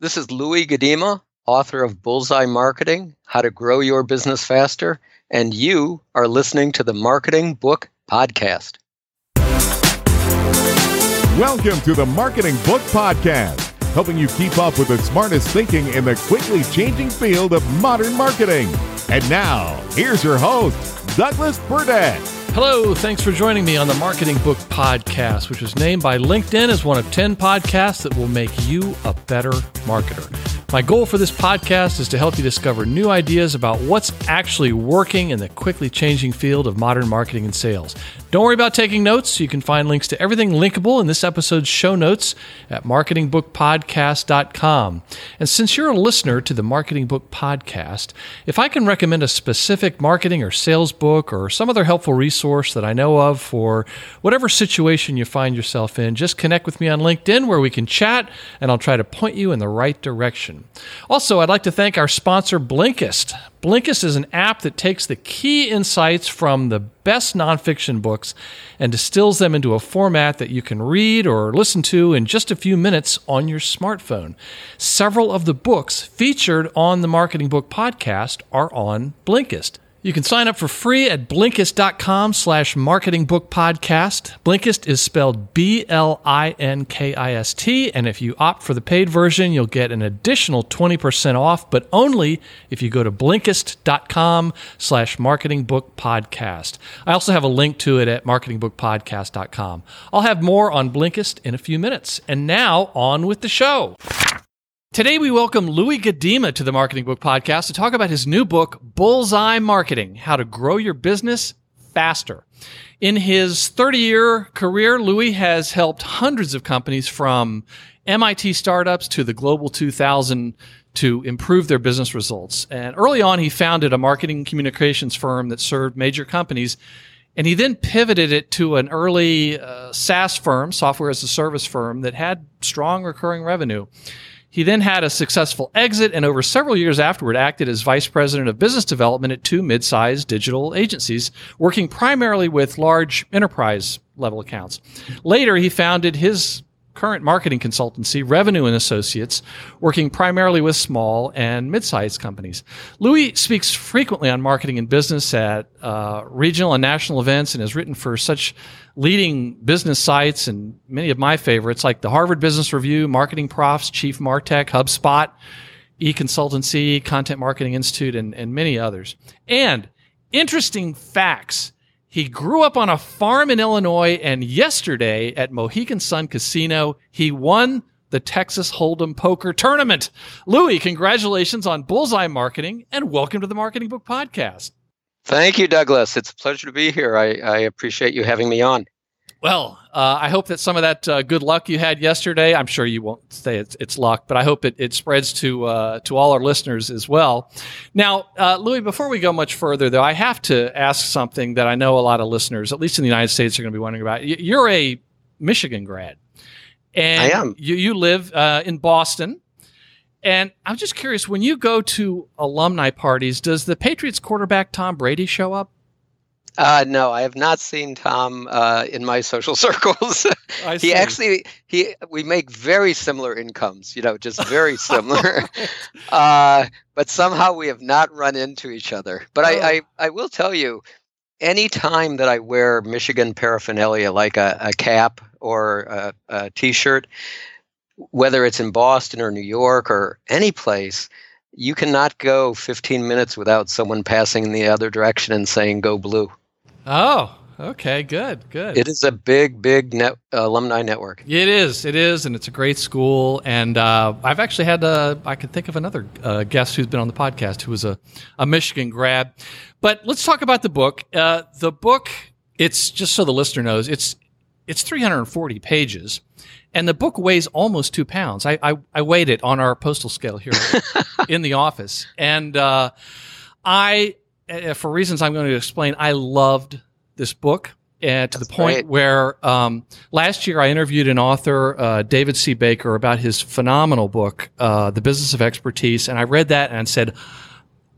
This is Louis Gudema, author of Bullseye Marketing How to Grow Your Business Faster, and you are listening to the Marketing Book Podcast. Welcome to the Marketing Book Podcast, helping you keep up with the smartest thinking in the quickly changing field of modern marketing. And now, here's your host, Douglas Burdett. Hello, thanks for joining me on the Marketing Book Podcast, which was named by LinkedIn as one of 10 podcasts that will make you a better marketer. My goal for this podcast is to help you discover new ideas about what's actually working in the quickly changing field of modern marketing and sales. Don't worry about taking notes. You can find links to everything linkable in this episode's show notes at marketingbookpodcast.com. And since you're a listener to the Marketing Book Podcast, if I can recommend a specific marketing or sales book or some other helpful resource that I know of for whatever situation you find yourself in, just connect with me on LinkedIn where we can chat and I'll try to point you in the right direction. Also, I'd like to thank our sponsor, Blinkist. Blinkist is an app that takes the key insights from the best nonfiction books and distills them into a format that you can read or listen to in just a few minutes on your smartphone. Several of the books featured on the Marketing Book podcast are on Blinkist. You can sign up for free at Blinkist.com slash marketingbookpodcast. Blinkist is spelled B-L-I-N-K-I-S-T, and if you opt for the paid version, you'll get an additional 20% off, but only if you go to Blinkist.com slash marketingbookpodcast. I also have a link to it at marketingbookpodcast.com. I'll have more on Blinkist in a few minutes. And now, on with the show. Today, we welcome Louis Gudema to the Marketing Book Podcast to talk about his new book, Bullseye Marketing How to Grow Your Business Faster. In his 30 year career, Louis has helped hundreds of companies from MIT startups to the Global 2000 to improve their business results. And early on, he founded a marketing communications firm that served major companies. And he then pivoted it to an early uh, SaaS firm, software as a service firm, that had strong recurring revenue. He then had a successful exit and over several years afterward acted as vice president of business development at two mid-sized digital agencies, working primarily with large enterprise level accounts. Later, he founded his current marketing consultancy, Revenue and Associates, working primarily with small and mid-sized companies. Louis speaks frequently on marketing and business at uh, regional and national events and has written for such leading business sites and many of my favorites like the Harvard Business Review, Marketing Profs, Chief Martech, HubSpot, eConsultancy, Content Marketing Institute, and, and many others. And interesting facts. He grew up on a farm in Illinois, and yesterday at Mohegan Sun Casino, he won the Texas Hold'em Poker Tournament. Louis, congratulations on Bullseye Marketing, and welcome to the Marketing Book Podcast. Thank you, Douglas. It's a pleasure to be here. I, I appreciate you having me on. Well, uh, I hope that some of that uh, good luck you had yesterday. I'm sure you won't say it's, it's luck, but I hope it, it spreads to uh, to all our listeners as well. Now, uh, Louis, before we go much further, though, I have to ask something that I know a lot of listeners, at least in the United States, are going to be wondering about. You're a Michigan grad, and I am. You you live uh, in Boston. And I'm just curious, when you go to alumni parties, does the Patriots quarterback Tom Brady show up? Uh, no, I have not seen Tom uh, in my social circles. I he see. actually he we make very similar incomes, you know, just very similar. uh, but somehow we have not run into each other. But I, Oh. I I will tell you, any time that I wear Michigan paraphernalia like a, a cap or a, a t-shirt, whether it's in Boston or New York or any place, you cannot go 15 minutes without someone passing in the other direction and saying "Go Blue." Oh, okay, good, good. It is a big, big net, alumni network. It is. It is, and it's a great school. And uh, I've actually had, uh, I can think of another uh, guest who's been on the podcast who was a, a Michigan grad. But let's talk about the book. Uh, the book, it's just so the listener knows, it's it's 340 pages, and the book weighs almost two pounds. I I, I weighed it on our postal scale here in the office, and uh, I, uh, for reasons I'm going to explain, I loved this book. And to That's the point great. where um, last year I interviewed an author, uh, David C. Baker, about his phenomenal book, uh, The Business of Expertise. And I read that and said,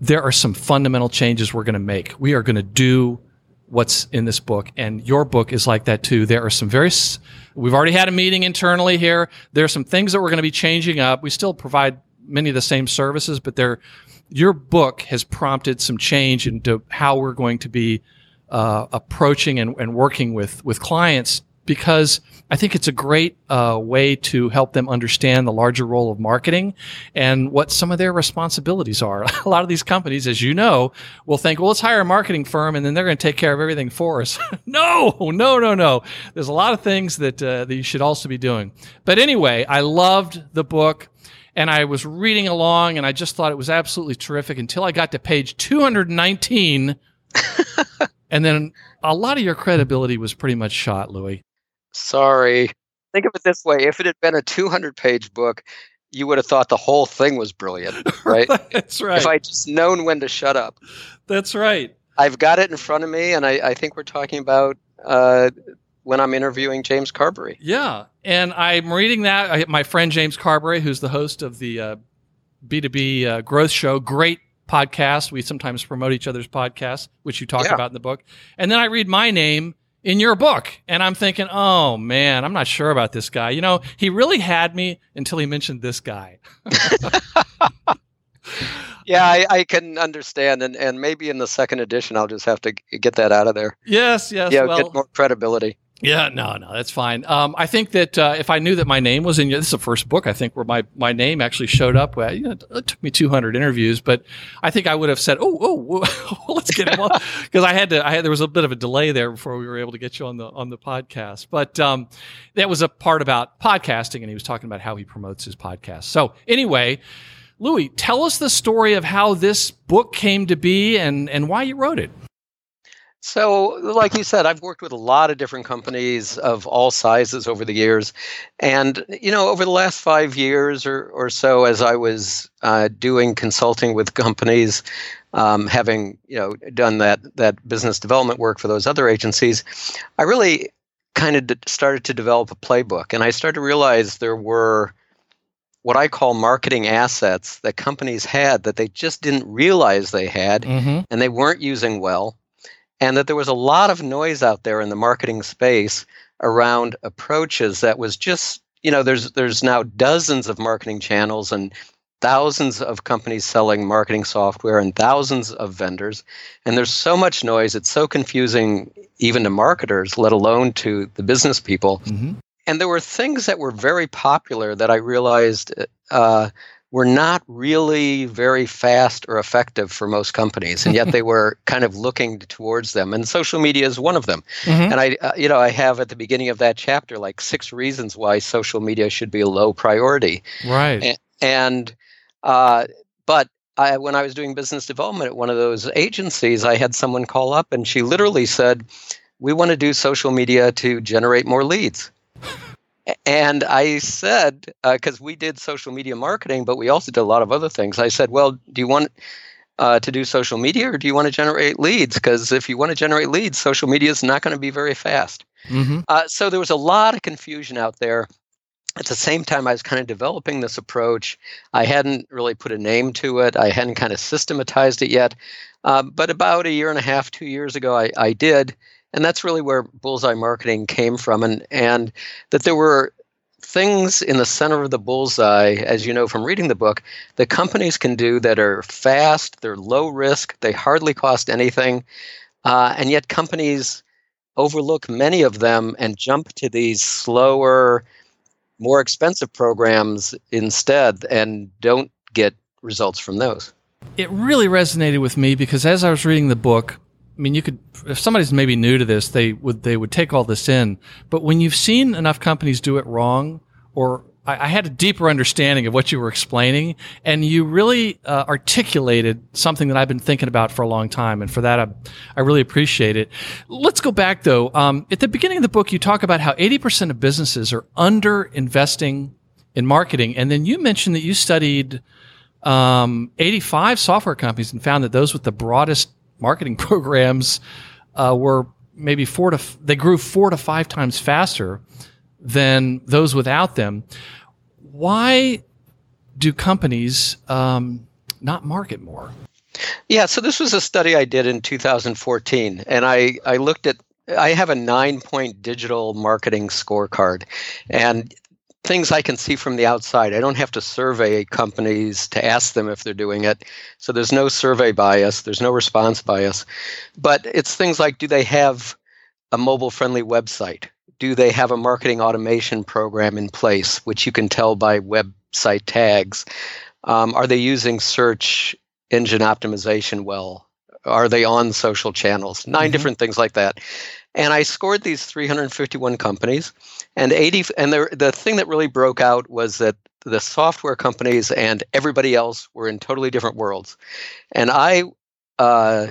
there are some fundamental changes we're going to make. We are going to do what's in this book. And your book is like that too. There are some very, we've already had a meeting internally here. There are some things that we're going to be changing up. We still provide many of the same services, but there, your book has prompted some change into how we're going to be uh, approaching and, and working with with clients because I think it's a great uh, way to help them understand the larger role of marketing and what some of their responsibilities are. a lot of these companies, as you know, will think, well, let's hire a marketing firm and then they're going to take care of everything for us. no, no, no, no. There's a lot of things that, uh, that you should also be doing. But anyway, I loved the book and I was reading along and I just thought it was absolutely terrific until I got to page 219. and then a lot of your credibility was pretty much shot, Louis. Sorry. Think of it this way if it had been a 200 page book, you would have thought the whole thing was brilliant, right? That's right. If I just known when to shut up. That's right. I've got it in front of me, and I, I think we're talking about uh, when I'm interviewing James Carberry. Yeah, and I'm reading that. I, my friend James Carberry, who's the host of the uh, B2B uh, Growth Show, great podcast. We sometimes promote each other's podcasts, which you talk yeah. about in the book. And then I read my name in your book. And I'm thinking, oh man, I'm not sure about this guy. You know, he really had me until he mentioned this guy. yeah, I, I, can understand. And, and maybe in the second edition, I'll just have to get that out of there. Yes, yes. Yeah, well, get more credibility. Yeah, no, no, that's fine. Um, I think that uh, if I knew that my name was in, this is the first book I think where my, my name actually showed up. Well, you know, it took me 200 interviews, but I think I would have said, "Oh, oh, let's get him on," because I had to. I had there was a bit of a delay there before we were able to get you on the on the podcast. But um, that was a part about podcasting, and he was talking about how he promotes his podcast. So anyway, Louis, tell us the story of how this book came to be and and why you wrote it. So, like you said, I've worked with a lot of different companies of all sizes over the years. And, you know, over the last five years or, or so, as I was uh, doing consulting with companies, um, having, you know, done that, that business development work for those other agencies, I really kind of started to develop a playbook. And I started to realize there were what I call marketing assets that companies had that they just didn't realize they had mm-hmm. and they weren't using well and that there was a lot of noise out there in the marketing space around approaches that was just you know there's there's now dozens of marketing channels and thousands of companies selling marketing software and thousands of vendors and there's so much noise it's so confusing even to marketers let alone to the business people mm-hmm. and there were things that were very popular that i realized uh, were not really very fast or effective for most companies, and yet they were kind of looking towards them. And social media is one of them. Mm-hmm. And I, uh, you know, I have at the beginning of that chapter like six reasons why social media should be a low priority. Right. And, and uh, but I, when I was doing business development at one of those agencies, I had someone call up, and she literally said, "We want to do social media to generate more leads." And I said, because uh, we did social media marketing, but we also did a lot of other things. I said, well, do you want uh, to do social media or do you want to generate leads? Because if you want to generate leads, social media is not going to be very fast. Mm-hmm. Uh, so there was a lot of confusion out there. At the same time, I was kind of developing this approach. I hadn't really put a name to it, I hadn't kind of systematized it yet. Uh, but about a year and a half, two years ago, I, I did and that's really where bullseye marketing came from. And and that there were things in the center of the bullseye as you know from reading the book that companies can do that are fast they're low risk they hardly cost anything uh, and yet companies overlook many of them and jump to these slower more expensive programs instead and don't get results from those. It really resonated with me because as i was reading the book mean, you could, if somebody's maybe new to this, they would, they would take all this in. But when you've seen enough companies do it wrong or I, I had a deeper understanding of what you were explaining, and you really uh, articulated something that I've been thinking about for a long time. And for that, I, I really appreciate it. Let's go back though. Um, at the beginning of the book, you talk about how 80% of businesses are under investing in marketing. And then you mentioned that you studied um, 85 software companies and found that those with the broadest marketing programs uh, were maybe four to, f- they grew four to five times faster than those without them. Why do companies um, not market more? Yeah, so this was a study I did in 2014, and I, I looked at I have a nine point digital marketing scorecard. And things I can see from the outside. I don't have to survey companies to ask them if they're doing it. So there's no survey bias, there's no response bias. But it's things like do they have a mobile friendly website? Do they have a marketing automation program in place, which you can tell by website tags? Um, are they using search engine optimization well? Are they on social channels? 9 mm-hmm. different things like that. And I scored these 351 companies, and 80. And the the thing that really broke out was that the software companies and everybody else were in totally different worlds. And I, uh,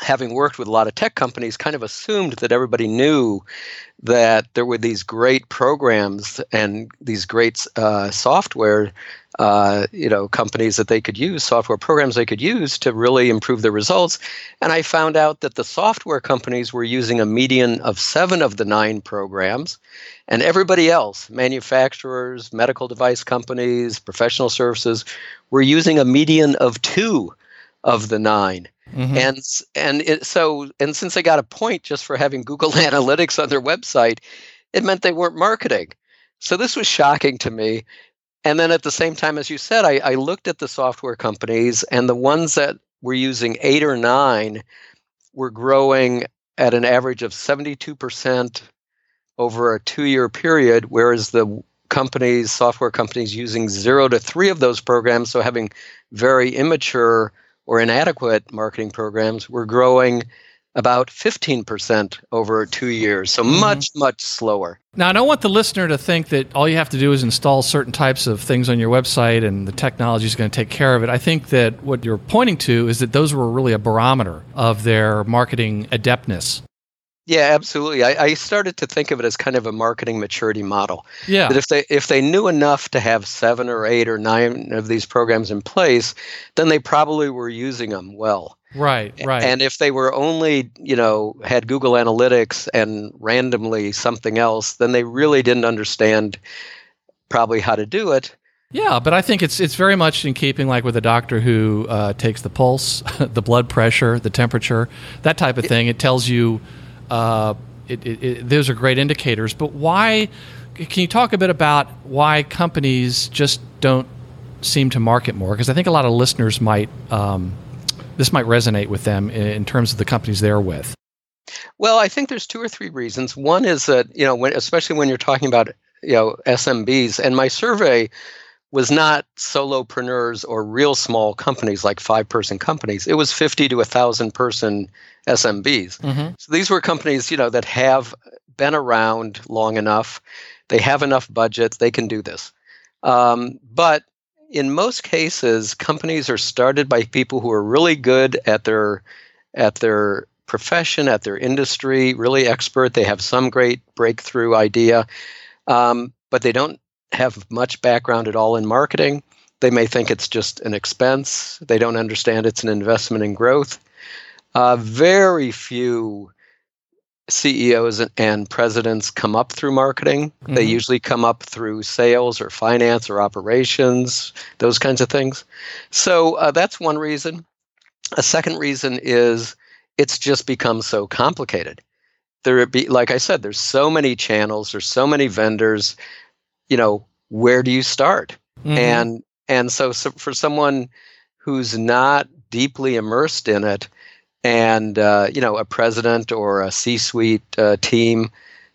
having worked with a lot of tech companies, kind of assumed that everybody knew that there were these great programs and these great uh, software uh, you know companies that they could use software programs they could use to really improve their results. And i found out that the software companies were using a median of seven of the nine programs and everybody else manufacturers medical device companies professional services were using a median of two of the 9 mm-hmm. and and it, so and since they got a point just for having google analytics on their website it meant they weren't marketing so this was shocking to me and then at the same time, as you said, I, I looked at the software companies, and the ones that were using eight or nine were growing at an average of 72% over a two year period, whereas the companies, software companies using zero to three of those programs, so having very immature or inadequate marketing programs, were growing about 15% over two years. So mm-hmm. much, much slower. Now, I don't want the listener to think that all you have to do is install certain types of things on your website and the technology is going to take care of it. I think that what you're pointing to is that those were really a barometer of their marketing adeptness. Yeah, absolutely. I, I, started to think of it as kind of a marketing maturity model. Yeah. That if they if they knew enough to have seven or eight or nine of these programs in place, then they probably were using them well. Right, right. And if they were only, you know, had Google Analytics and randomly something else, then they really didn't understand probably how to do it. Yeah, but I think it's it's very much in keeping like with a doctor who uh, takes the pulse, the blood pressure, the temperature, that type of thing. It tells you uh, it, it, it, those are great indicators. But why? Can you talk a bit about why companies just don't seem to market more? Because I think a lot of listeners might um, this might resonate with them in, terms of the companies they're with. Well, I think there's two or three reasons. One is that you know, when, especially when you're talking about you know SMBs, and my survey was not solopreneurs or real small companies like five person companies. It was 50 to 1,000 person SMBs. Mm-hmm. So these were companies, you know, that have been around long enough. They have enough budgets. They can do this. Um, but in most cases, companies are started by people who are really good at their at their profession, at their industry, really expert. They have some great breakthrough idea, um, but they don't have much background at all in marketing. They may think it's just an expense. They don't understand it's an investment in growth. Uh, very few CEOs and presidents come up through marketing. Mm-hmm. They usually come up through sales or finance or operations, those kinds of things. So uh, that's one reason. A second reason is it's just become so complicated. There be like I said, there's so many channels, there's so many vendors you know, where do you start? Mm-hmm. And and so, so for someone who's not deeply immersed in it, and uh, you know, a president or a C-suite uh, team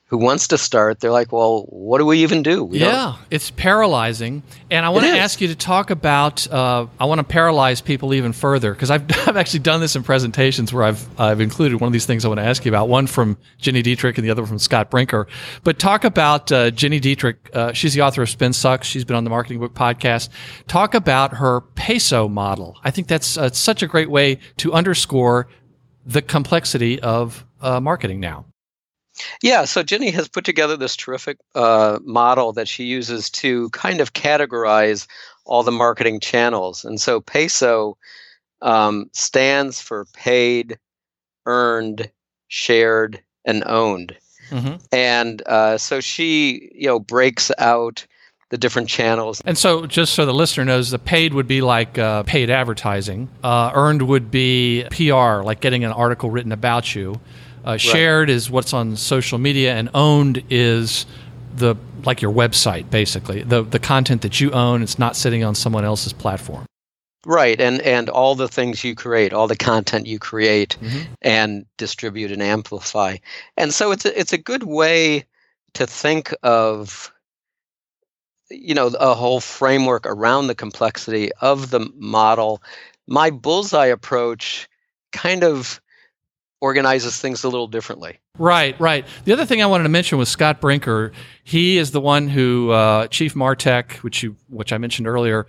who wants to start, they're like, well, what do we even do? We yeah, it's paralyzing. And I want to ask you to talk about, uh, I want to paralyze people even further because I've, I've actually done this in presentations where I've, I've included one of these things I want to ask you about, one from Gini Dietrich and the other from Scott Brinker. But talk about uh, Gini Dietrich. Uh, she's the author of Spin Sucks. She's been on the Marketing Book podcast. Talk about her peso model. I think that's uh, such a great way to underscore the complexity of uh, marketing now. Yeah, so Gini has put together this terrific uh, model that she uses to kind of categorize all the marketing channels. And so PESO um, stands for paid, earned, shared, and owned. Mm-hmm. And uh, so she, you know, breaks out the different channels. And so, just so the listener knows, the paid would be like uh, paid advertising. Uh, earned would be PR, like getting an article written about you. Uh, shared right. is what's on social media, and owned is the like your website, basically the the content that you own. It's not sitting on someone else's platform. Right, and and all the things you create, all the content you create mm-hmm. and distribute and amplify, and so it's a, it's a good way to think of you know a whole framework around the complexity of the model. My bullseye approach kind of organizes things a little differently. Right, right. The other thing I wanted to mention was Scott Brinker. He is the one who uh, Chief Martech, which you which I mentioned earlier.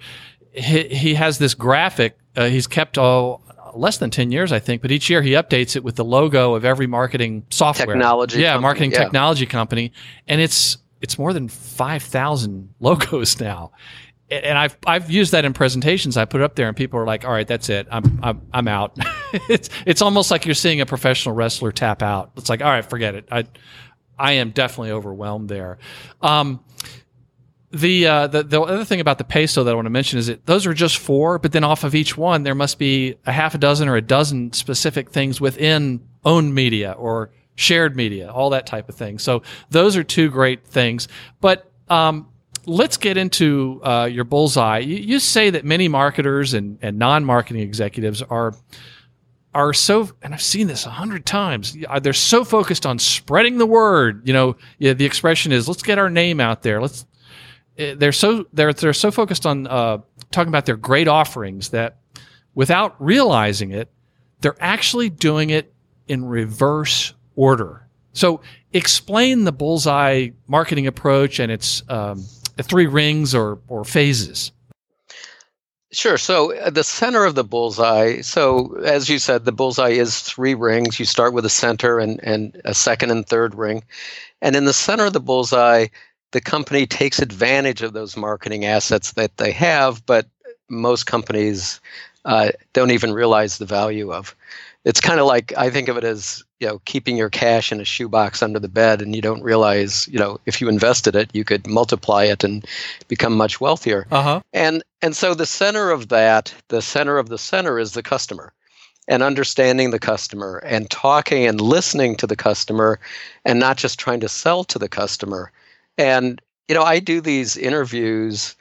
He, he has this graphic. Uh, he's kept all less than 10 years, I think, but each year he updates it with the logo of every marketing software. Technology. Yeah, company, marketing yeah. technology company. And it's it's more than 5,000 logos now and I've I've used that in presentations. I put it up there, and people are like, "All right, that's it. I'm I'm I'm out." it's it's almost like you're seeing a professional wrestler tap out. It's like, "All right, forget it." I I am definitely overwhelmed there. Um, the, uh, the the other thing about the peso that I want to mention is that those are just four, but then off of each one there must be a half a dozen or a dozen specific things within owned media or shared media, all that type of thing. So those are two great things. But um, let's get into uh, your bullseye. You, you, say that many marketers and, and non-marketing executives are are so, and I've seen this a hundred times. They're so focused on spreading the word. You know, yeah, the expression is "let's get our name out there." Let's. Eh, they're so they're they're so focused on uh, talking about their great offerings that, without realizing it, they're actually doing it in reverse order. So, explain the bullseye marketing approach and its um, three rings or or phases? Sure. So uh, the center of the bullseye. So as you said, the bullseye is three rings. You start with a center and and a second and third ring, and in the center of the bullseye, the company takes advantage of those marketing assets that they have, but most companies uh, don't even realize the value of it's kind of like I think of it as you know keeping your cash in a shoebox under the bed, and you don't realize you know if you invested it, you could multiply it and become much wealthier. Uh-huh. And and so the center of that, the center of the center, is the customer, and understanding the customer, and talking and listening to the customer, and not just trying to sell to the customer. And you know, I do these interviews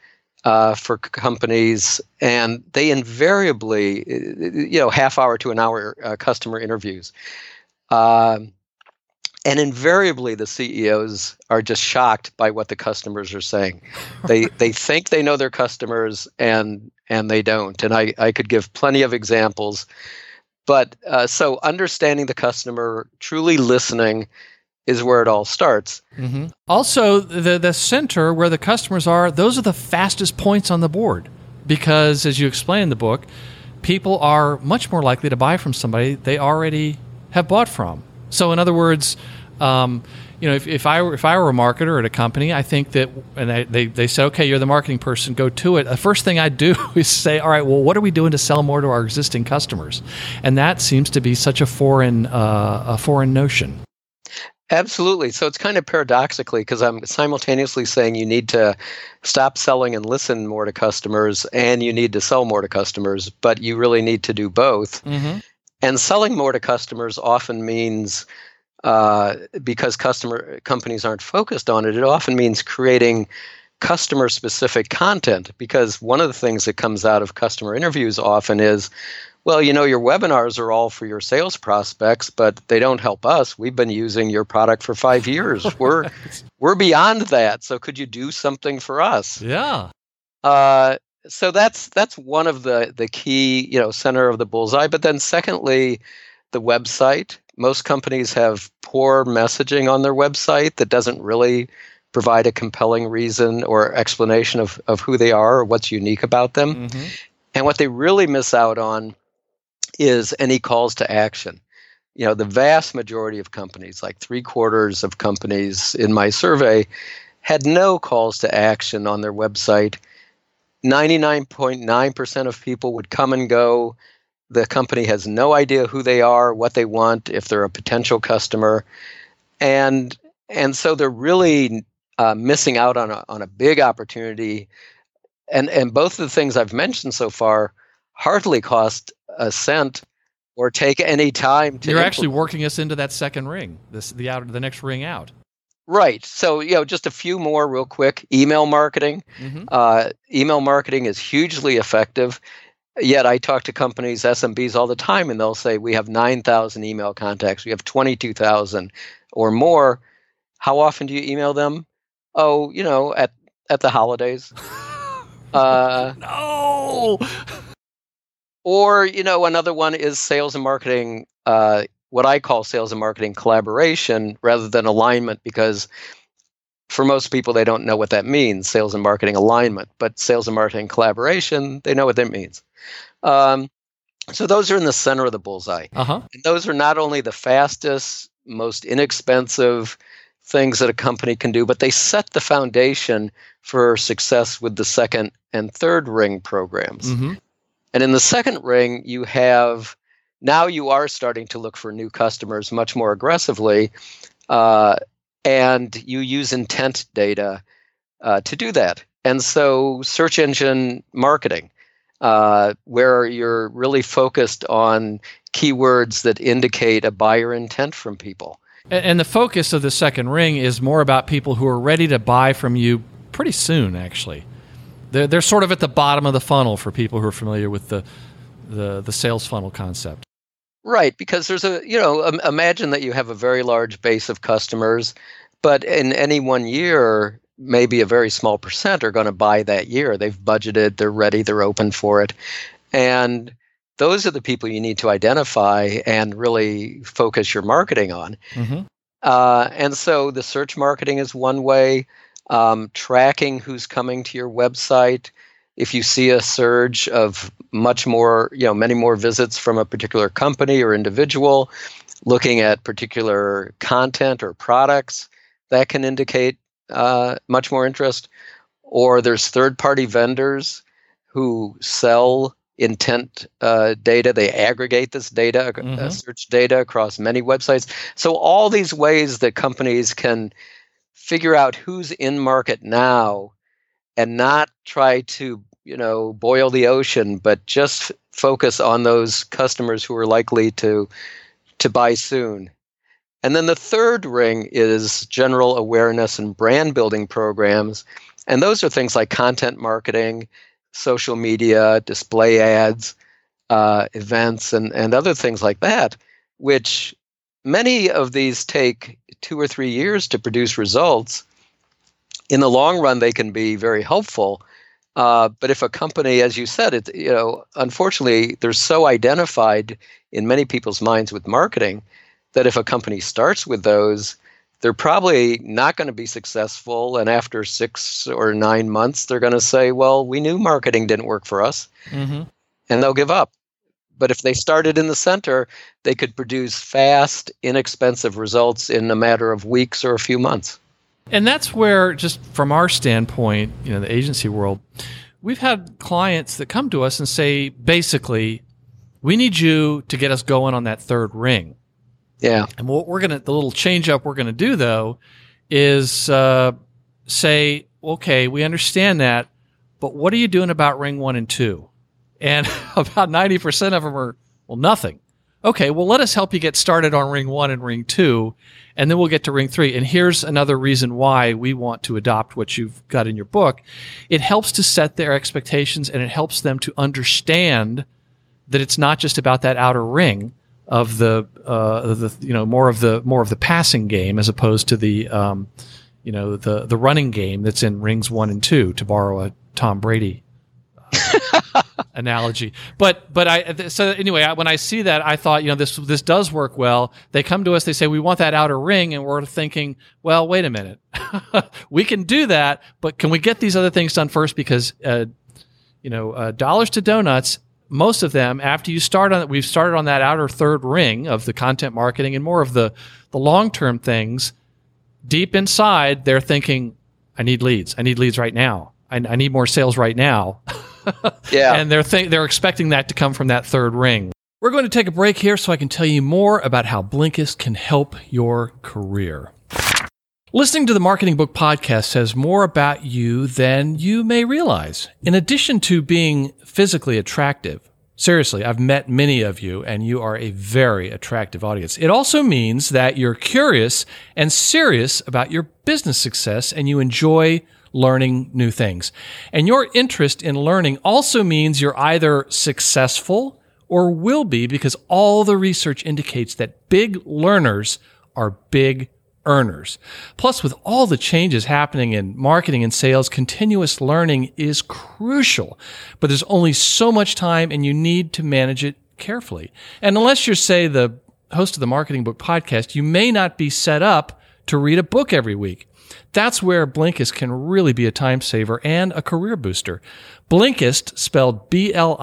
uh, for companies, and they invariably, you know, half hour to an hour uh, customer interviews. Um, and invariably, the CEOs are just shocked by what the customers are saying. They they think they know their customers, and and they don't. And I I could give plenty of examples, but uh, so understanding the customer, truly listening, is where it all starts. Mm-hmm. Also, the the center where the customers are, those are the fastest points on the board because, as you explain in the book, people are much more likely to buy from somebody they already have bought from. So, in other words, um, you know, if, if I were if I were a marketer at a company, I think that, and they, they, they say, okay, you're the marketing person, go to it. The first thing I'd do is say, all right, well, what are we doing to sell more to our existing customers? And that seems to be such a foreign uh, a foreign notion. Absolutely. So it's kind of paradoxically because I'm simultaneously saying you need to stop selling and listen more to customers and you need to sell more to customers, but you really need to do both. Mm-hmm. And selling more to customers often means uh, because customer companies aren't focused on it, it often means creating customer specific content because one of the things that comes out of customer interviews often is well, you know, your webinars are all for your sales prospects, but they don't help us. We've been using your product for five years. We're we're beyond that. So could you do something for us? Yeah. Uh, so that's that's one of the the key, you know, center of the bullseye. But then secondly, the website. Most companies have poor messaging on their website that doesn't really provide a compelling reason or explanation of, of who they are or what's unique about them. Mm-hmm. And what they really miss out on is any calls to action. You know, the vast majority of companies, like three quarters of companies in my survey, had no calls to action on their website. 99.9% of people would come and go. The company has no idea who they are, what they want, if they're a potential customer. And and so they're really uh, missing out on a, on a big opportunity. And, and both of the things I've mentioned so far hardly cost a cent or take any time to. You're implement. actually working us into that second ring, this the out the next ring out. Right. So you know, just a few more real quick. Email marketing. Mm-hmm. Uh, email marketing is hugely effective. Yet I talk to companies, SMBs all the time, and they'll say we have nine thousand email contacts, we have twenty two thousand or more. How often do you email them? Oh, you know, at at the holidays. uh, no. Or, you know, another one is sales and marketing, uh, what I call sales and marketing collaboration rather than alignment, because for most people, they don't know what that means sales and marketing alignment. But sales and marketing collaboration, they know what that means. Um, so those are in the center of the bullseye. Uh-huh. And those are not only the fastest, most inexpensive things that a company can do, but they set the foundation for success with the second and third ring programs. Mm-hmm. And in the second ring, you have now you are starting to look for new customers much more aggressively, uh, and you use intent data uh, to do that. And so, search engine marketing, uh, where you're really focused on keywords that indicate a buyer intent from people. And the focus of the second ring is more about people who are ready to buy from you pretty soon, actually. They're, they're sort of at the bottom of the funnel for people who are familiar with the, the, the sales funnel concept. Right, because there's a, you know, imagine that you have a very large base of customers, but in any one year, maybe a very small percent are going to buy that year. They've budgeted, they're ready, they're open for it. And those are the people you need to identify and really focus your marketing on. Mm-hmm. Uh, and so the search marketing is one way um, tracking who's coming to your website. If you see a surge of much more, you know, many more visits from a particular company or individual, looking at particular content or products, that can indicate uh, much more interest. Or there's third party vendors who sell intent uh, data. They aggregate this data, uh, mm-hmm. uh, search data across many websites. So, all these ways that companies can figure out who's in market now and not try to you know boil the ocean but just focus on those customers who are likely to to buy soon. And then the third ring is general awareness and brand building programs. And those are things like content marketing social media display ads uh, events and, and other things like that which many of these take two or three years to produce results. In the long run, they can be very helpful. Uh, but if a company, as you said, it you know, unfortunately, they're so identified in many people's minds with marketing that if a company starts with those, they're probably not going to be successful. And after six or nine months, they're going to say, "Well, we knew marketing didn't work for us," mm-hmm. and they'll give up. But if they started in the center, they could produce fast, inexpensive results in a matter of weeks or a few months. And that's where, just from our standpoint, you know, the agency world, we've had clients that come to us and say, basically, we need you to get us going on that third ring. Yeah. And what we're going to, the little change up we're going to do though, is uh, say, okay, we understand that, but what are you doing about ring one and two? And about 90% of them are, well, nothing. Okay, well, let us help you get started on ring one and ring two, and then we'll get to ring three. And here's another reason why we want to adopt what you've got in your book. It helps to set their expectations and it helps them to understand that it's not just about that outer ring of the uh, the you know more of the more of the passing game as opposed to the um, you know the the running game that's in rings one and two to borrow a Tom Brady uh, analogy. But but I so anyway, I, when I see that, I thought you know this this does work well. They come to us, they say we want that outer ring, and we're thinking, well, wait a minute, we can do that, but can we get these other things done first? Because uh, you know, uh, dollars to donuts. Most of them, after you start on, we've started on that outer third ring of the content marketing and more of the the long term things. Deep inside, they're thinking, "I need leads. I need leads right now. I, I need more sales right now." yeah. and they're th- they're expecting that to come from that third ring. We're going to take a break here so I can tell you more about how Blinkist can help your career. Listening to the Marketing Book podcast says more about you than you may realize. In addition to being physically attractive, seriously, I've met many of you and you are a very attractive audience. It also means that you're curious and serious about your business success and you enjoy learning new things. And your interest in learning also means you're either successful or will be because all the research indicates that big learners are big earners. Plus, with all the changes happening in marketing and sales, continuous learning is crucial. But there's only so much time and you need to manage it carefully. And unless you're, say, the host of the Marketing Book podcast, you may not be set up to read a book every week. That's where Blinkist can really be a time saver and a career booster. Blinkist, spelled B-L-I-N-K-I-S-T,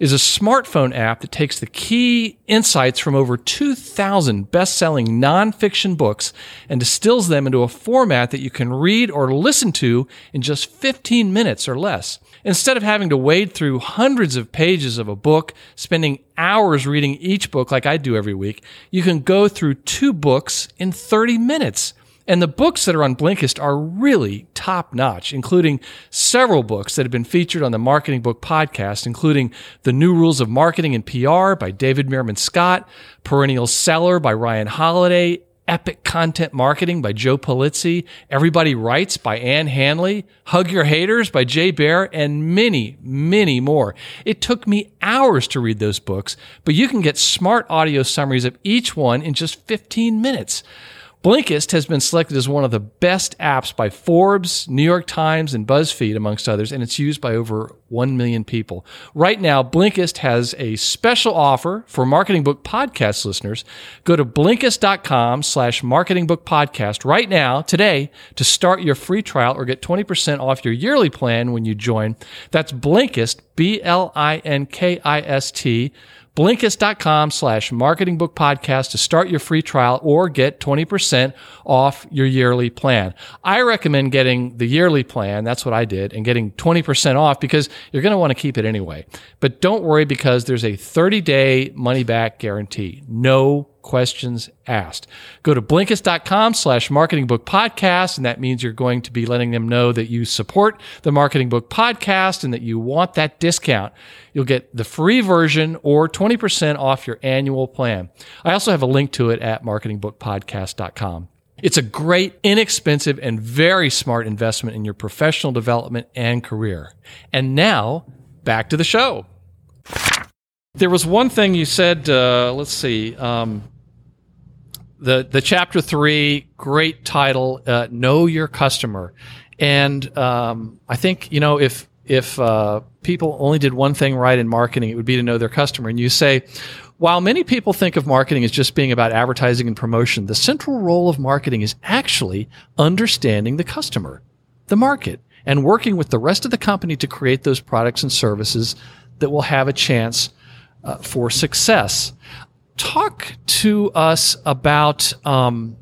is a smartphone app that takes the key insights from over 2,000 best-selling nonfiction books and distills them into a format that you can read or listen to in just 15 minutes or less. Instead of having to wade through hundreds of pages of a book, spending hours reading each book like I do every week, you can go through two books in 30 minutes. And the books that are on Blinkist are really top notch, including several books that have been featured on the Marketing Book podcast, including The New Rules of Marketing and PR by David Meerman Scott, Perennial Seller by Ryan Holiday, Epic Content Marketing by Joe Pulizzi, Everybody Writes by Ann Handley, Hug Your Haters by Jay Baer, and many, many more. It took me hours to read those books, but you can get smart audio summaries of each one in just 15 minutes. Blinkist has been selected as one of the best apps by Forbes, New York Times, and BuzzFeed, amongst others, and it's used by over 1 million people. Right now, Blinkist has a special offer for Marketing Book Podcast listeners. Go to Blinkist.com slash Marketing Book Podcast right now, today, to start your free trial or get 20% off your yearly plan when you join. That's Blinkist, B-L-I-N-K-I-S-T, Blinkist.com slash marketing book podcast to start your free trial or get 20% off your yearly plan. I recommend getting the yearly plan. That's what I did and getting 20% off because you're going to want to keep it anyway. But don't worry because there's a 30 day money back guarantee. No questions asked. Go to Blinkist.com slash marketing book podcast. And that means you're going to be letting them know that you support the marketing book podcast and that you want that discount. You'll get the free version or 20% off your annual plan. I also have a link to it at marketingbookpodcast.com. It's a great, inexpensive, and very smart investment in your professional development and career. And now back to the show. There was one thing you said. Uh, let's see. Um, the the chapter three, great title. Uh, know your customer, and um, I think you know if if uh, people only did one thing right in marketing, it would be to know their customer. And you say, while many people think of marketing as just being about advertising and promotion, the central role of marketing is actually understanding the customer, the market, and working with the rest of the company to create those products and services that will have a chance uh, for success. Talk to us about um,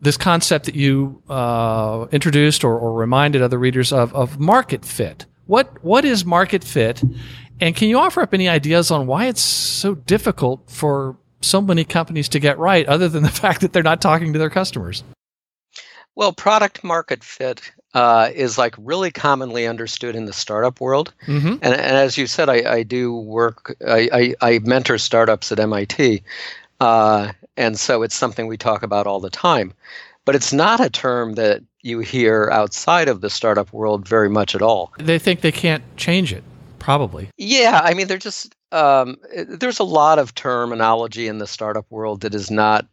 this concept that you uh, introduced or, or, reminded other readers of, of market fit. What what is market fit, and can you offer up any ideas on why it's so difficult for so many companies to get right, other than the fact that they're not talking to their customers? Well, product market fit uh, is like really commonly understood in the startup world. Mm-hmm. And, and, as you said, I, I do work, I, I, I, mentor startups at MIT. Uh, and so it's something we talk about all the time. But it's not a term that you hear outside of the startup world very much at all. They think they can't change it. probably. Yeah, I mean, they're just um, there's a lot of terminology in the startup world that is not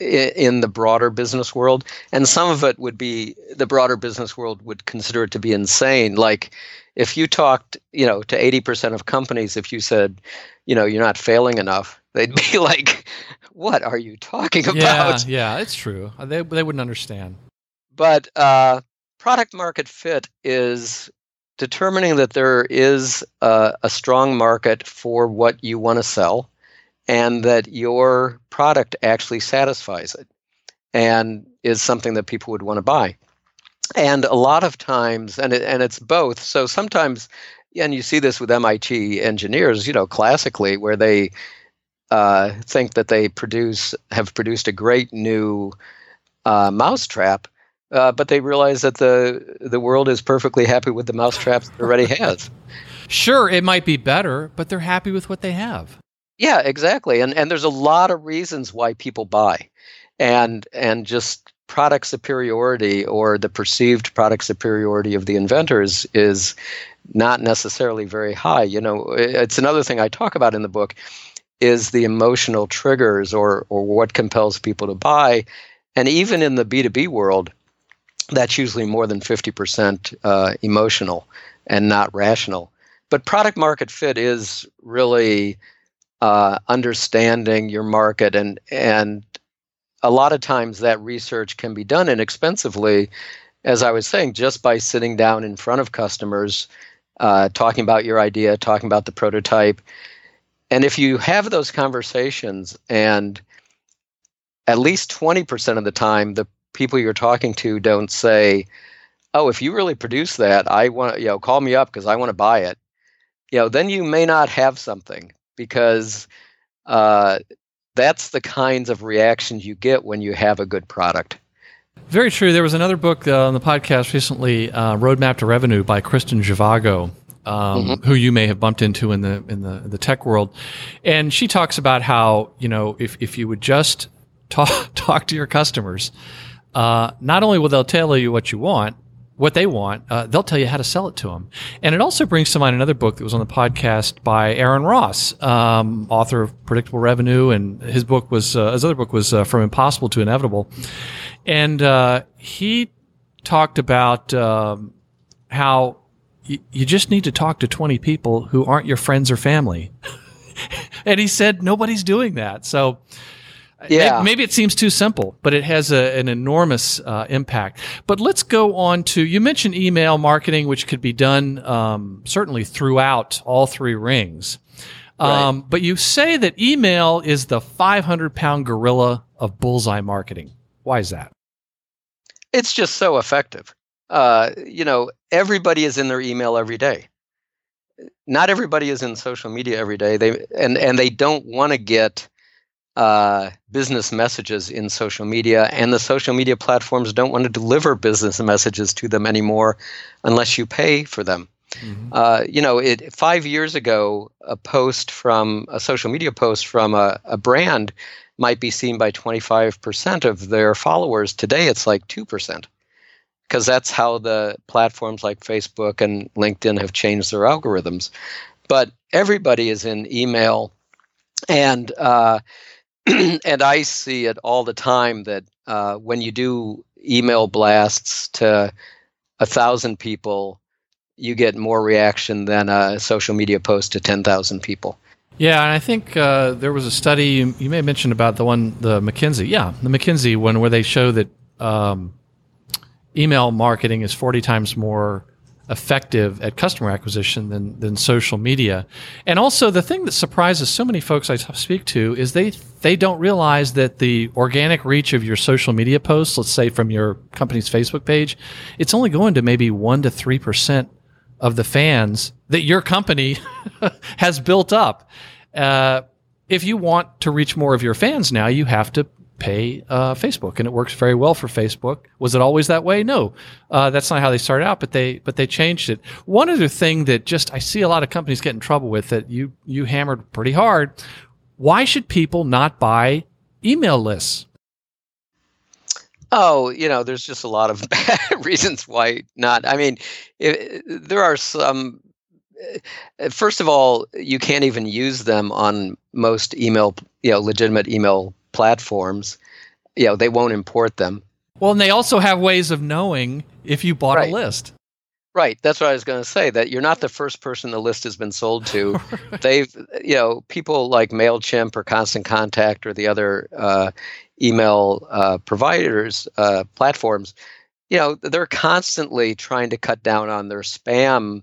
in the broader business world and some of it would be the broader business world would consider it to be insane. Like if you talked you know to 80% of companies if you said you know you're not failing enough they'd be like what are you talking about? yeah yeah it's true. They, they wouldn't understand. But uh, product market fit is determining that there is a, a strong market for what you want to sell and that your product actually satisfies it and is something that people would want to buy. And a lot of times, and it, and it's both. So sometimes, and you see this with MIT engineers, you know, classically, where they uh, think that they produce have produced a great new uh, mousetrap, uh, but they realize that the the world is perfectly happy with the mousetraps it already has. Sure, it might be better, but they're happy with what they have. Yeah, exactly. And and there's a lot of reasons why people buy. And and just product superiority or the perceived product superiority of the inventors is not necessarily very high. You know, it's another thing I talk about in the book is the emotional triggers or or what compels people to buy. And even in the B2B world, that's usually more than 50% uh, emotional and not rational. But product market fit is really uh, understanding your market and and a lot of times that research can be done inexpensively as i was saying just by sitting down in front of customers uh, talking about your idea talking about the prototype. And if you have those conversations and at least 20% of the time the people you're talking to don't say oh if you really produce that i want you know call me up because i want to buy it. You know then you may not have something because uh, that's the kinds of reactions you get when you have a good product. Very true. There was another book uh, on the podcast recently, uh, "Roadmap to Revenue" by Kristin Zhivago, um, mm-hmm. who you may have bumped into in the in the the tech world, and she talks about how you know if if you would just talk talk to your customers, uh, not only will they tell you what you want, what they want, uh, they'll tell you how to sell it to them. And it also brings to mind another book that was on the podcast by Aaron Ross, um, author of Predictable Revenue, and his book was uh, his other book was uh, From Impossible to Inevitable, and uh, he talked about um, how y- you just need to talk to twenty people who aren't your friends or family. and he said nobody's doing that. So yeah. Maybe it seems too simple, but it has a, an enormous uh, impact. But let's go on to you mentioned email marketing, which could be done um, certainly throughout all three rings. Um, right. But you say that email is the 500 pound gorilla of bullseye marketing. Why is that? It's just so effective. Uh, you know, everybody is in their email every day. Not everybody is in social media every day. They and and they don't want to get uh, business messages in social media, and the social media platforms don't want to deliver business messages to them anymore unless you pay for them. Mm-hmm. Uh, you know, it, five years ago, a post from a social media post from a, a brand might be seen by 25% of their followers. Today, it's like 2%, because that's how the platforms like Facebook and LinkedIn have changed their algorithms. But everybody is in email, and uh, and I see it all the time that uh, when you do email blasts to a thousand people, you get more reaction than a social media post to 10,000 people. Yeah, and I think uh, there was a study you, you, may have mentioned about the one, the McKinsey. Yeah, the McKinsey one where they show that um, email marketing is 40 times more effective at customer acquisition than, than social media. And also the thing that surprises so many folks I speak to is they they don't realize that the organic reach of your social media posts, let's say from your company's Facebook page, it's only going to maybe 1 to 3% of the fans that your company has built up. Uh, if you want to reach more of your fans now, you have to pay uh, Facebook, and it works very well for Facebook. Was it always that way? No, uh, that's not how they started out, but they but they changed it. One other thing that just I see a lot of companies get in trouble with that you you hammered pretty hard. Why should people not buy email lists? Oh, you know, there's just a lot of reasons why not. I mean, it, there are some uh, first of all, you can't even use them on most email, you know, legitimate email platforms. You know, they won't import them. Well, and they also have ways of knowing if you bought Right. a list. Right. That's what I was going to say. That you're not the first person the list has been sold to. They've, you know, people like Mailchimp or Constant Contact or the other uh, email uh, providers uh, platforms. You know, they're constantly trying to cut down on their spam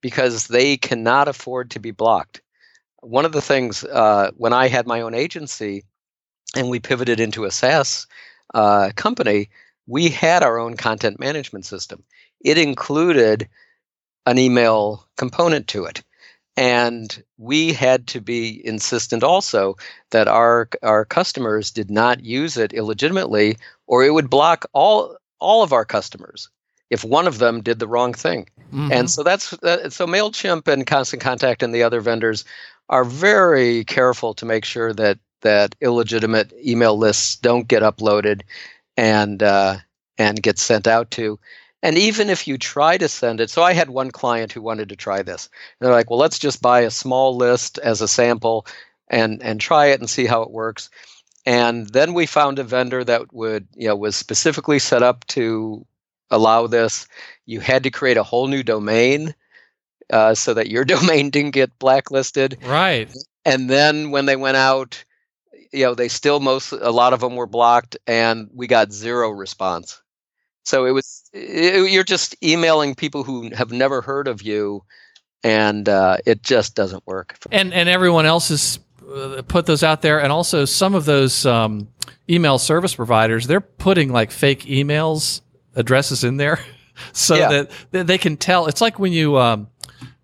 because they cannot afford to be blocked. One of the things uh, when I had my own agency and we pivoted into a SaaS uh, company, we had our own content management system. It included an email component to it. And we had to be insistent also that our our customers did not use it illegitimately or it would block all all of our customers if one of them did the wrong thing. Mhm. and so that's that, so Mailchimp and Constant Contact and the other vendors are very careful to make sure that that illegitimate email lists don't get uploaded and uh, and get sent out to. And even if you try to send it, so I had one client who wanted to try this. And they're like, "Well, let's just buy a small list as a sample and and try it and see how it works." And then we found a vendor that would, you know, was specifically set up to allow this. You had to create a whole new domain uh, so that your domain didn't get blacklisted. right. And then when they went out, you know, they still most a lot of them were blocked, and we got zero response. So it was it, you're just emailing people who have never heard of you, and uh, it just doesn't work. And and everyone else has uh, put those out there, and also some of those um, email service providers, they're putting like fake emails addresses in there, so Yeah. that that they can tell. It's like when you, um,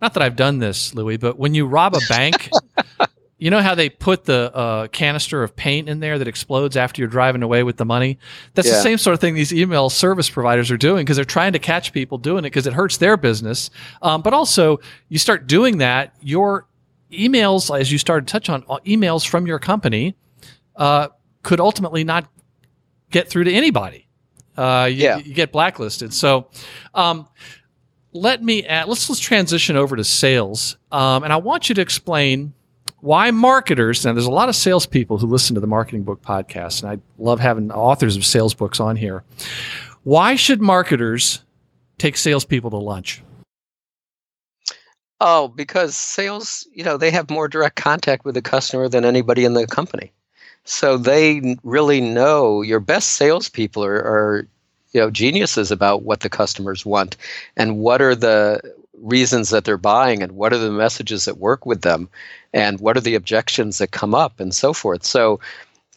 not that I've done this, Louis, but when you rob a bank. You know how they put the uh, canister of paint in there that explodes after you're driving away with the money? That's the same sort of thing these email service providers are doing because they're trying to catch people doing it because it hurts their business. Um, but also, you start doing that, your emails, as you started to touch on, uh, emails from your company uh, could ultimately not get through to anybody. Uh, you, Yeah. you get blacklisted. So, um, let me add, let's let's transition over to sales, um, and I want you to explain why marketers. Now, there's a lot of salespeople who listen to the Marketing Book podcast, and I love having authors of sales books on here. Why should marketers take salespeople to lunch? Oh, because sales, you know, they have more direct contact with the customer than anybody in the company. So they really know your best salespeople are, are, you know, geniuses about what the customers want and what are the reasons that they're buying and what are the messages that work with them and what are the objections that come up and so forth. So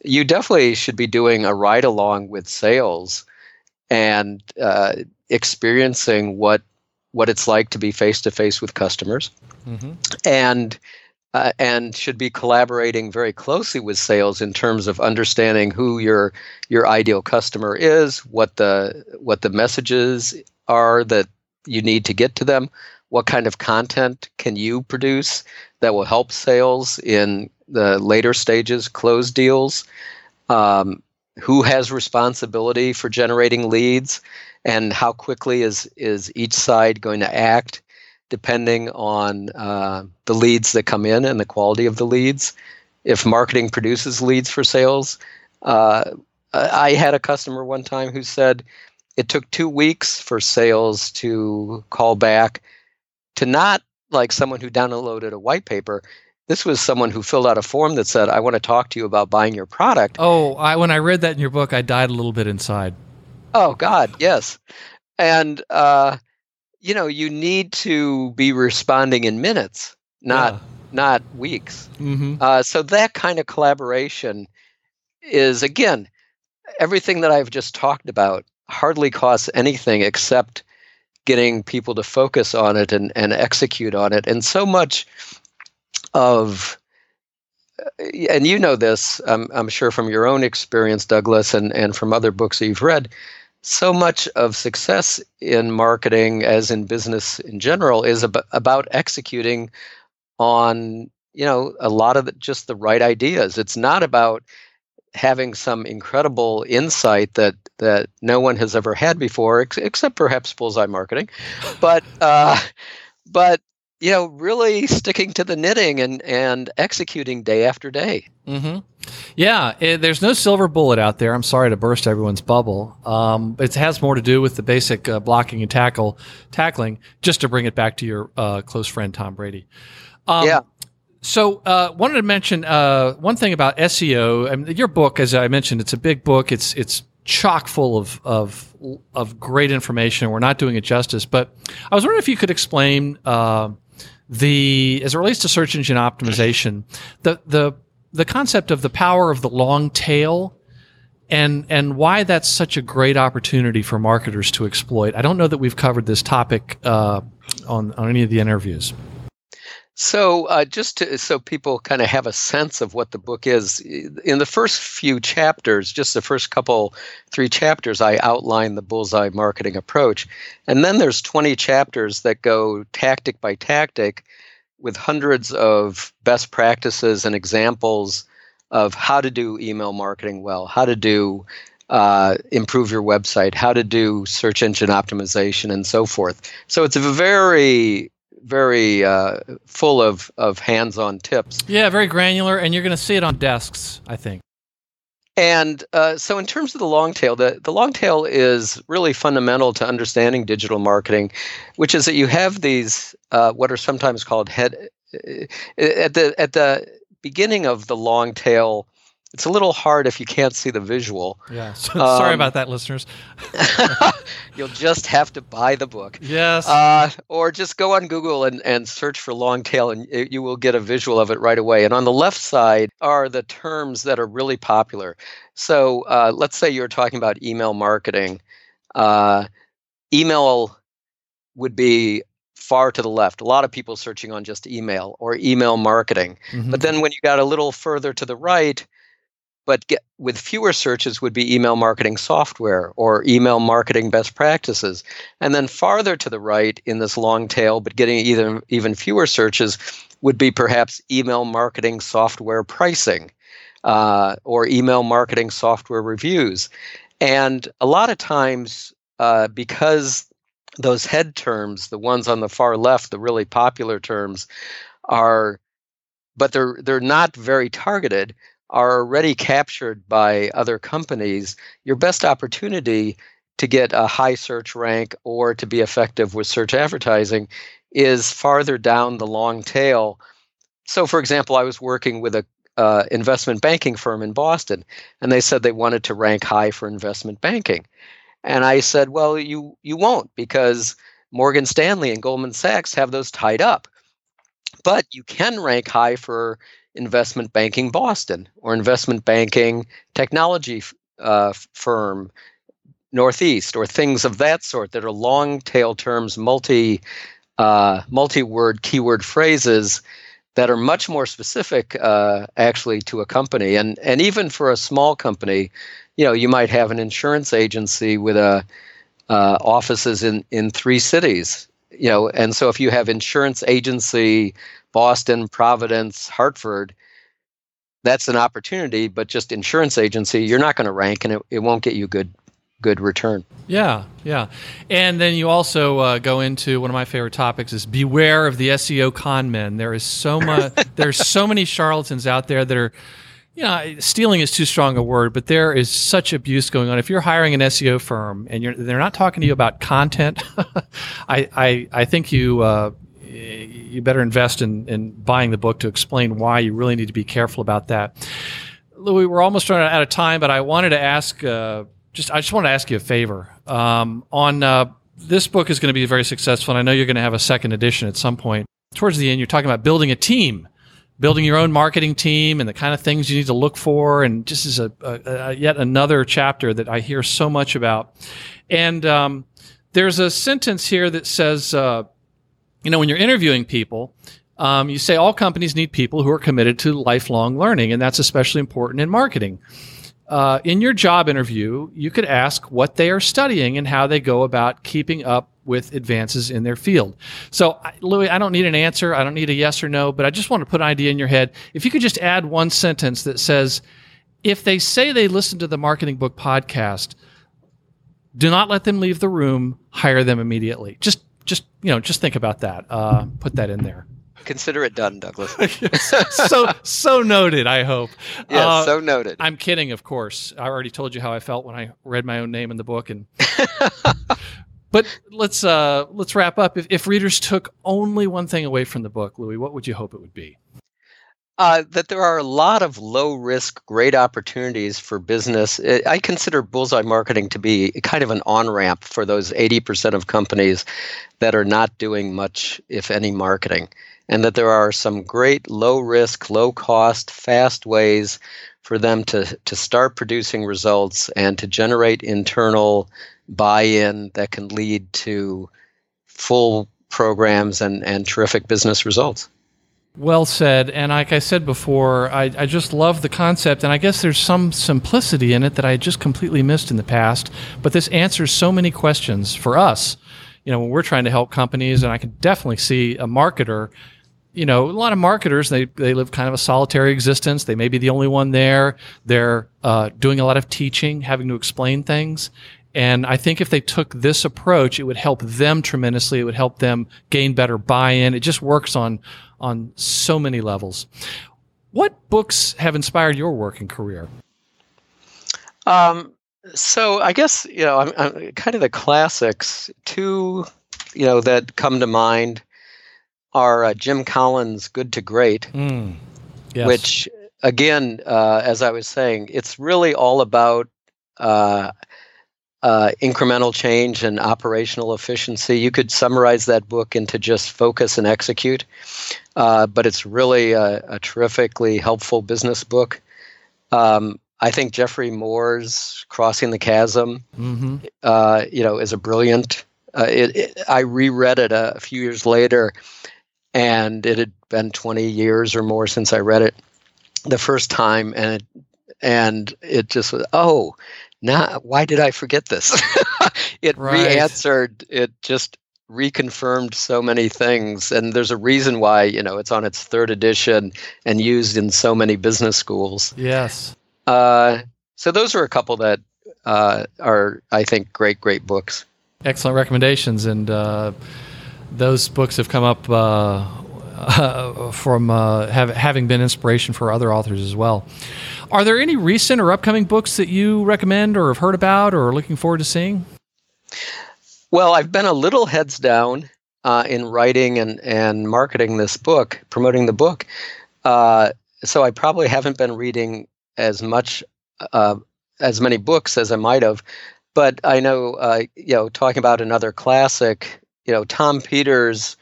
you definitely should be doing a ride along with sales and uh, experiencing what what it's like to be face to face with customers Mm-hmm. and uh, and should be collaborating very closely with sales in terms of understanding who your your ideal customer is, what the what the messages are that you need to get to them, what kind of content can you produce that will help sales in the later stages, close deals, um, who has responsibility for generating leads, and how quickly is is each side going to act depending on uh, the leads that come in and the quality of the leads. If marketing produces leads for sales, uh, I I had a customer one time who said it took two weeks for sales to call back to not like someone who downloaded a white paper. This was someone who filled out a form that said, I want to talk to you about buying your product. Oh, I, when I read that in your book, I died a little bit inside. Oh God, yes. And uh, you know, you need to be responding in minutes, not not weeks. Mm-hmm. Uh, so that kind of collaboration is again everything that I've just talked about hardly costs anything except getting people to focus on it and, and execute on it. And so much of and you know this, um, I'm sure from your own experience, Douglas, and, and from other books that you've read, so much of success in marketing, as in business in general, is ab- about executing on you know a lot of the, just the right ideas. It's not about having some incredible insight that that no one has ever had before, ex- except perhaps bullseye marketing. But uh, but you know, really sticking to the knitting and and executing day after day. Mm-hmm. Yeah, it, there's no silver bullet out there. I'm sorry to burst everyone's bubble. Um, it has more to do with the basic uh, blocking and tackle tackling. Just to bring it back to your uh, close friend Tom Brady. Um, yeah. So, uh, wanted to mention uh, one thing about SEO. I mean, your book, as I mentioned, it's a big book. It's it's chock full of of of great information. We're not doing it justice, but I was wondering if you could explain uh, the as it relates to search engine optimization, the the the concept of the power of the long tail and and why that's such a great opportunity for marketers to exploit. I don't know that we've covered this topic uh, on on any of the interviews. So, uh, just to, so people kind of have a sense of what the book is, in the first few chapters, just the first couple, three chapters, I outline the bullseye marketing approach. And then there's 20 chapters that go tactic by tactic with hundreds of best practices and examples of how to do email marketing well, how to do uh, improve your website, how to do search engine optimization, and so forth. So it's a very very uh, full of, of hands-on tips. Yeah, very granular, and you're going to see it on desks, I think. And uh, so, in terms of the long tail, the, the long tail is really fundamental to understanding digital marketing, which is that you have these uh, what are sometimes called head uh, at the at the beginning of the long tail it's a little hard if you can't see the visual. Yeah, so, um, sorry about that, listeners. you'll just have to buy the book. Yes. Uh, or just go on Google and, and search for long tail, and it, you will get a visual of it right away. And on the left side are the terms that are really popular. So uh, let's say you're talking about email marketing. Uh, email would be far to the left. A lot of people searching on just email or email marketing. Mm-hmm. But then when you got a little further to the right, but get, with fewer searches would be email marketing software or email marketing best practices. And then farther to the right in this long tail, but getting even, even fewer searches, would be perhaps email marketing software pricing uh, or email marketing software reviews. And a lot of times, uh, because those head terms, the ones on the far left, the really popular terms, are, but they're they're not very targeted are already captured by other companies, your best opportunity to get a high search rank or to be effective with search advertising is farther down the long tail. So, for example, I was working with a uh, investment banking firm in Boston, and they said they wanted to rank high for investment banking, and I said, "Well, you you won't because Morgan Stanley and Goldman Sachs have those tied up, but you can rank high for investment banking Boston or investment banking technology uh, firm Northeast or things of that sort that are long tail terms, multi uh, multi word keyword phrases that are much more specific uh, actually to a company. And and even for a small company, you know, you might have an insurance agency with a uh, offices in in three cities, you know, and so if you have insurance agency Boston, Providence, Hartford, that's an opportunity, but just insurance agency, you're not going to rank and it, it won't get you good good return. Yeah, yeah. And then you also uh, go into one of my favorite topics is beware of the SEO con men. There is so much there's so many charlatans out there that are you know, stealing is too strong a word, but there is such abuse going on. If you're hiring an SEO firm and they're not talking to you about content, I, I, I think you uh, you better invest in, in buying the book to explain why you really need to be careful about that. Louis, we're almost running out of time, but I wanted to ask uh, just I just want to ask you a favor. Um, on uh, this book is going to be very successful, and I know you're going to have a second edition at some point. Towards the end, you're talking about building a team, building your own marketing team, and the kind of things you need to look for. And just as a, a, a yet another chapter that I hear so much about. And um, there's a sentence here that says. Uh, you know, when you're interviewing people, um, you say all companies need people who are committed to lifelong learning, and that's especially important in marketing. Uh, in your job interview, you could ask what they are studying and how they go about keeping up with advances in their field. So, Louis, I don't need an answer. I don't need a yes or no, but I just want to put an idea in your head. If you could just add one sentence that says, if they say they listen to the Marketing Book podcast, do not let them leave the room, hire them immediately. Just you know, just think about that. Uh, put that in there. Consider it done, Douglas. so so noted. I hope. Yes, Uh, so noted. I'm kidding, of course. I already told you how I felt when I read my own name in the book, and but let's uh, let's wrap up. If, if readers took only one thing away from the book, Louis, what would you hope it would be? Uh, that there are a lot of low risk, great opportunities for business. I- consider bullseye marketing to be kind of an on ramp for those 80% of companies that are not doing much, if any, marketing. And that there are some great low risk, low cost, fast ways for them to, to start producing results and to generate internal buy in that can lead to full programs and, and terrific business results. Well said. And like I said before, I, I just love the concept. And I guess there's some simplicity in it that I just completely missed in the past. But this answers so many questions for us. You know, when we're trying to help companies, and I can definitely see a marketer. You know, a lot of marketers they they live kind of a solitary existence. They may be the only one there. They're uh, doing a lot of teaching, having to explain things. And I think if they took this approach, it would help them tremendously. It would help them gain better buy-in. It just works on on so many levels. What books have inspired your work and career? Um, so I guess you know, I'm, I'm kind of the classics. Two, you know, that come to mind are uh, Jim Collins' "Good to Great," Mm. Yes. which, again, uh, as I was saying, it's really all about uh, uh, incremental change and operational efficiency. You could summarize that book into just focus and execute, uh, but it's really a, a terrifically helpful business book. Um, I think Geoffrey Moore's "Crossing the Chasm," hmm uh, you know, is a brilliant. Uh, it, it, I reread it a, few years later, and it had been 20 years or more since I read it the first time, and it, and it just was oh, now why did I forget this? it Right. re-answered. It just reconfirmed so many things, and there's a reason why you know it's on its third edition and used in so many business schools. Yes. Uh, so those are a couple that uh, are, I think, great, great books. Excellent recommendations, and uh, those books have come up uh, from uh, have, having been inspiration for other authors as well. Are there any recent or upcoming books that you recommend, or have heard about, or are looking forward to seeing? Well, I've been a little heads down uh, in writing and, and marketing this book, promoting the book. Uh, so I probably haven't been reading as much, uh, as many books as I might have. But I know, you know, talking about another classic, you know, Tom Peters,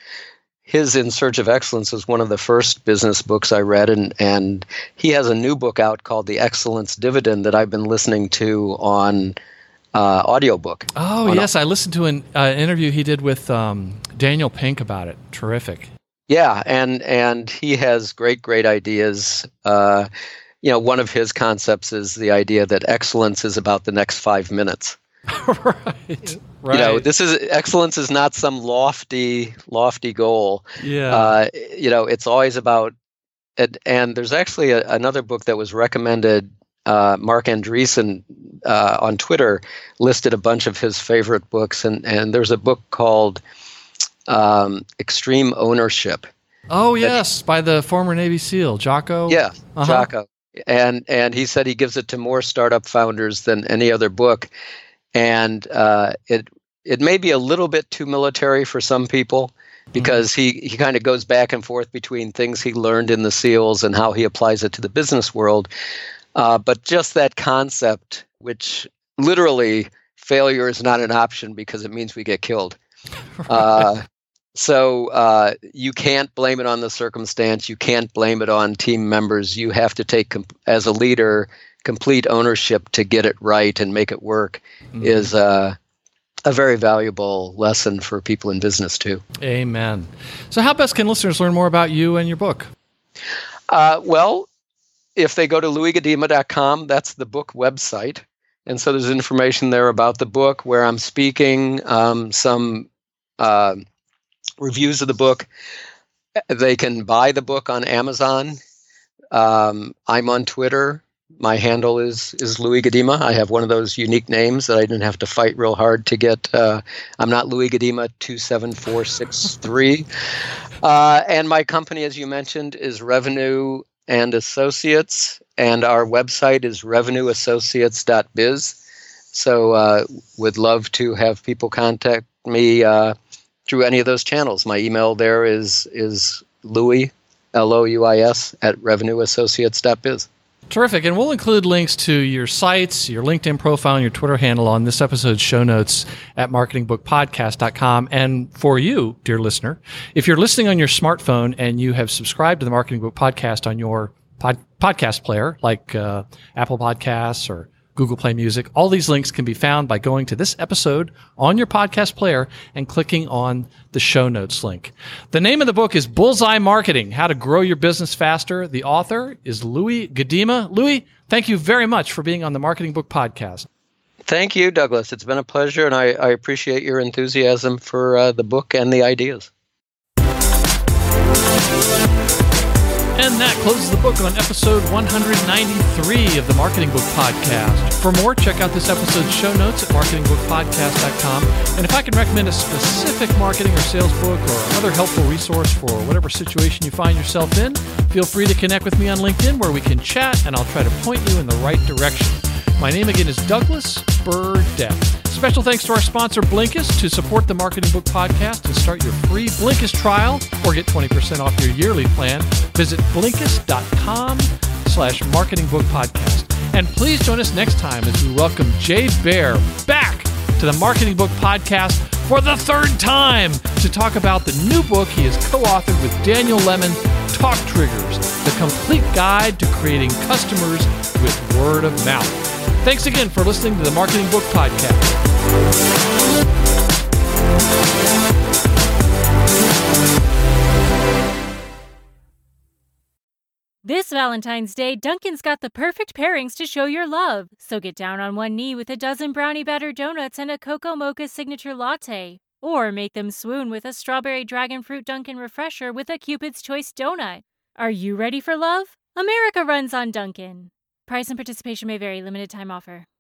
his In Search of Excellence was one of the first business books I read, and and he has a new book out called The Excellence Dividend that I've been listening to on uh, audiobook. Oh On yes, I listened to an uh, interview he did with um, Daniel Pink about it. Terrific. Yeah, and and he has great great ideas. Uh, you know, one of his concepts is the idea that excellence is about the next five minutes. right. Right. You know, this is excellence is not some lofty lofty goal. yeah. Uh, you know, it's always about. And, and there's actually a, another book that was recommended. Uh, Marc Andreessen uh, on Twitter listed a bunch of his favorite books, and and there's a book called um, Extreme Ownership. oh yes, by the former Navy SEAL Jocko. Yeah, Uh-huh. Jocko. And and he said he gives it to more startup founders than any other book, and uh, it it may be a little bit too military for some people because he he kind of goes back and forth between things he learned in the SEALs and how he applies it to the business world. Uh, but just that concept, which literally failure is not an option because it means we get killed. Uh, so uh, you can't blame it on the circumstance. You can't blame it on team members. You have to take, as a leader, complete ownership to get it right and make it work. Mhm. Is uh, a very valuable lesson for people in business too. Amen. So, how best can listeners learn more about you and your book? Uh, well, if they go to louisgudema.com, that's the book website. And so there's information there about the book, where I'm speaking, um, some uh, reviews of the book. They can buy the book on Amazon. Um, I'm on Twitter. My handle is is Louis Gudema. I have one of those unique names that I didn't have to fight real hard to get. Uh, I'm not Louis Gudema two seven four six three. Uh, and my company, as you mentioned, is Revenue and Associates, and our website is revenueassociates.biz. So, uh, would love to have people contact me uh, through any of those channels. My email there is is Louis L O U I S at revenueassociates.biz. Terrific. And we'll include links to your sites, your LinkedIn profile, and your Twitter handle on this episode's show notes at marketingbookpodcast.com. And for you, dear listener, if you're listening on your smartphone and you have subscribed to the Marketing Book Podcast on your pod- podcast player, like uh, Apple Podcasts or Google Play Music. All these links can be found by going to this episode on your podcast player and clicking on the show notes link. The name of the book is Bullseye Marketing How to Grow Your Business Faster. The author is Louis Gudema. Louis, thank you very much for being on the Marketing Book Podcast. Thank you, Douglas. It's been a pleasure, and I, I appreciate your enthusiasm for uh, the book and the ideas. And that closes the book on episode 193 of the Marketing Book Podcast. For more, check out this episode's show notes at marketingbookpodcast.com. And if I can recommend a specific marketing or sales book or another helpful resource for whatever situation you find yourself in, feel free to connect with me on LinkedIn where we can chat and I'll try to point you in the right direction. My name again is Douglas Burdett. Special thanks to our sponsor Blinkist to support the Marketing Book Podcast and start your free Blinkist trial or get 20% off your yearly plan. Visit Blinkist.com slash Marketing Book Podcast. And please join us next time as we welcome Jay Baer back to the Marketing Book Podcast for the third time to talk about the new book he has co-authored with Daniel Lemin, Talk Triggers, the complete guide to creating customers with word of mouth. Thanks again for listening to the Marketing Book Podcast. This Valentine's Day, Dunkin's got the perfect pairings to show your love. So get down on one knee with a dozen brownie batter donuts and a cocoa mocha signature latte. Or make them swoon with a strawberry dragon fruit Dunkin' refresher with a Cupid's Choice donut. Are you ready for love? America runs on Dunkin'. Price and participation may vary, limited time offer.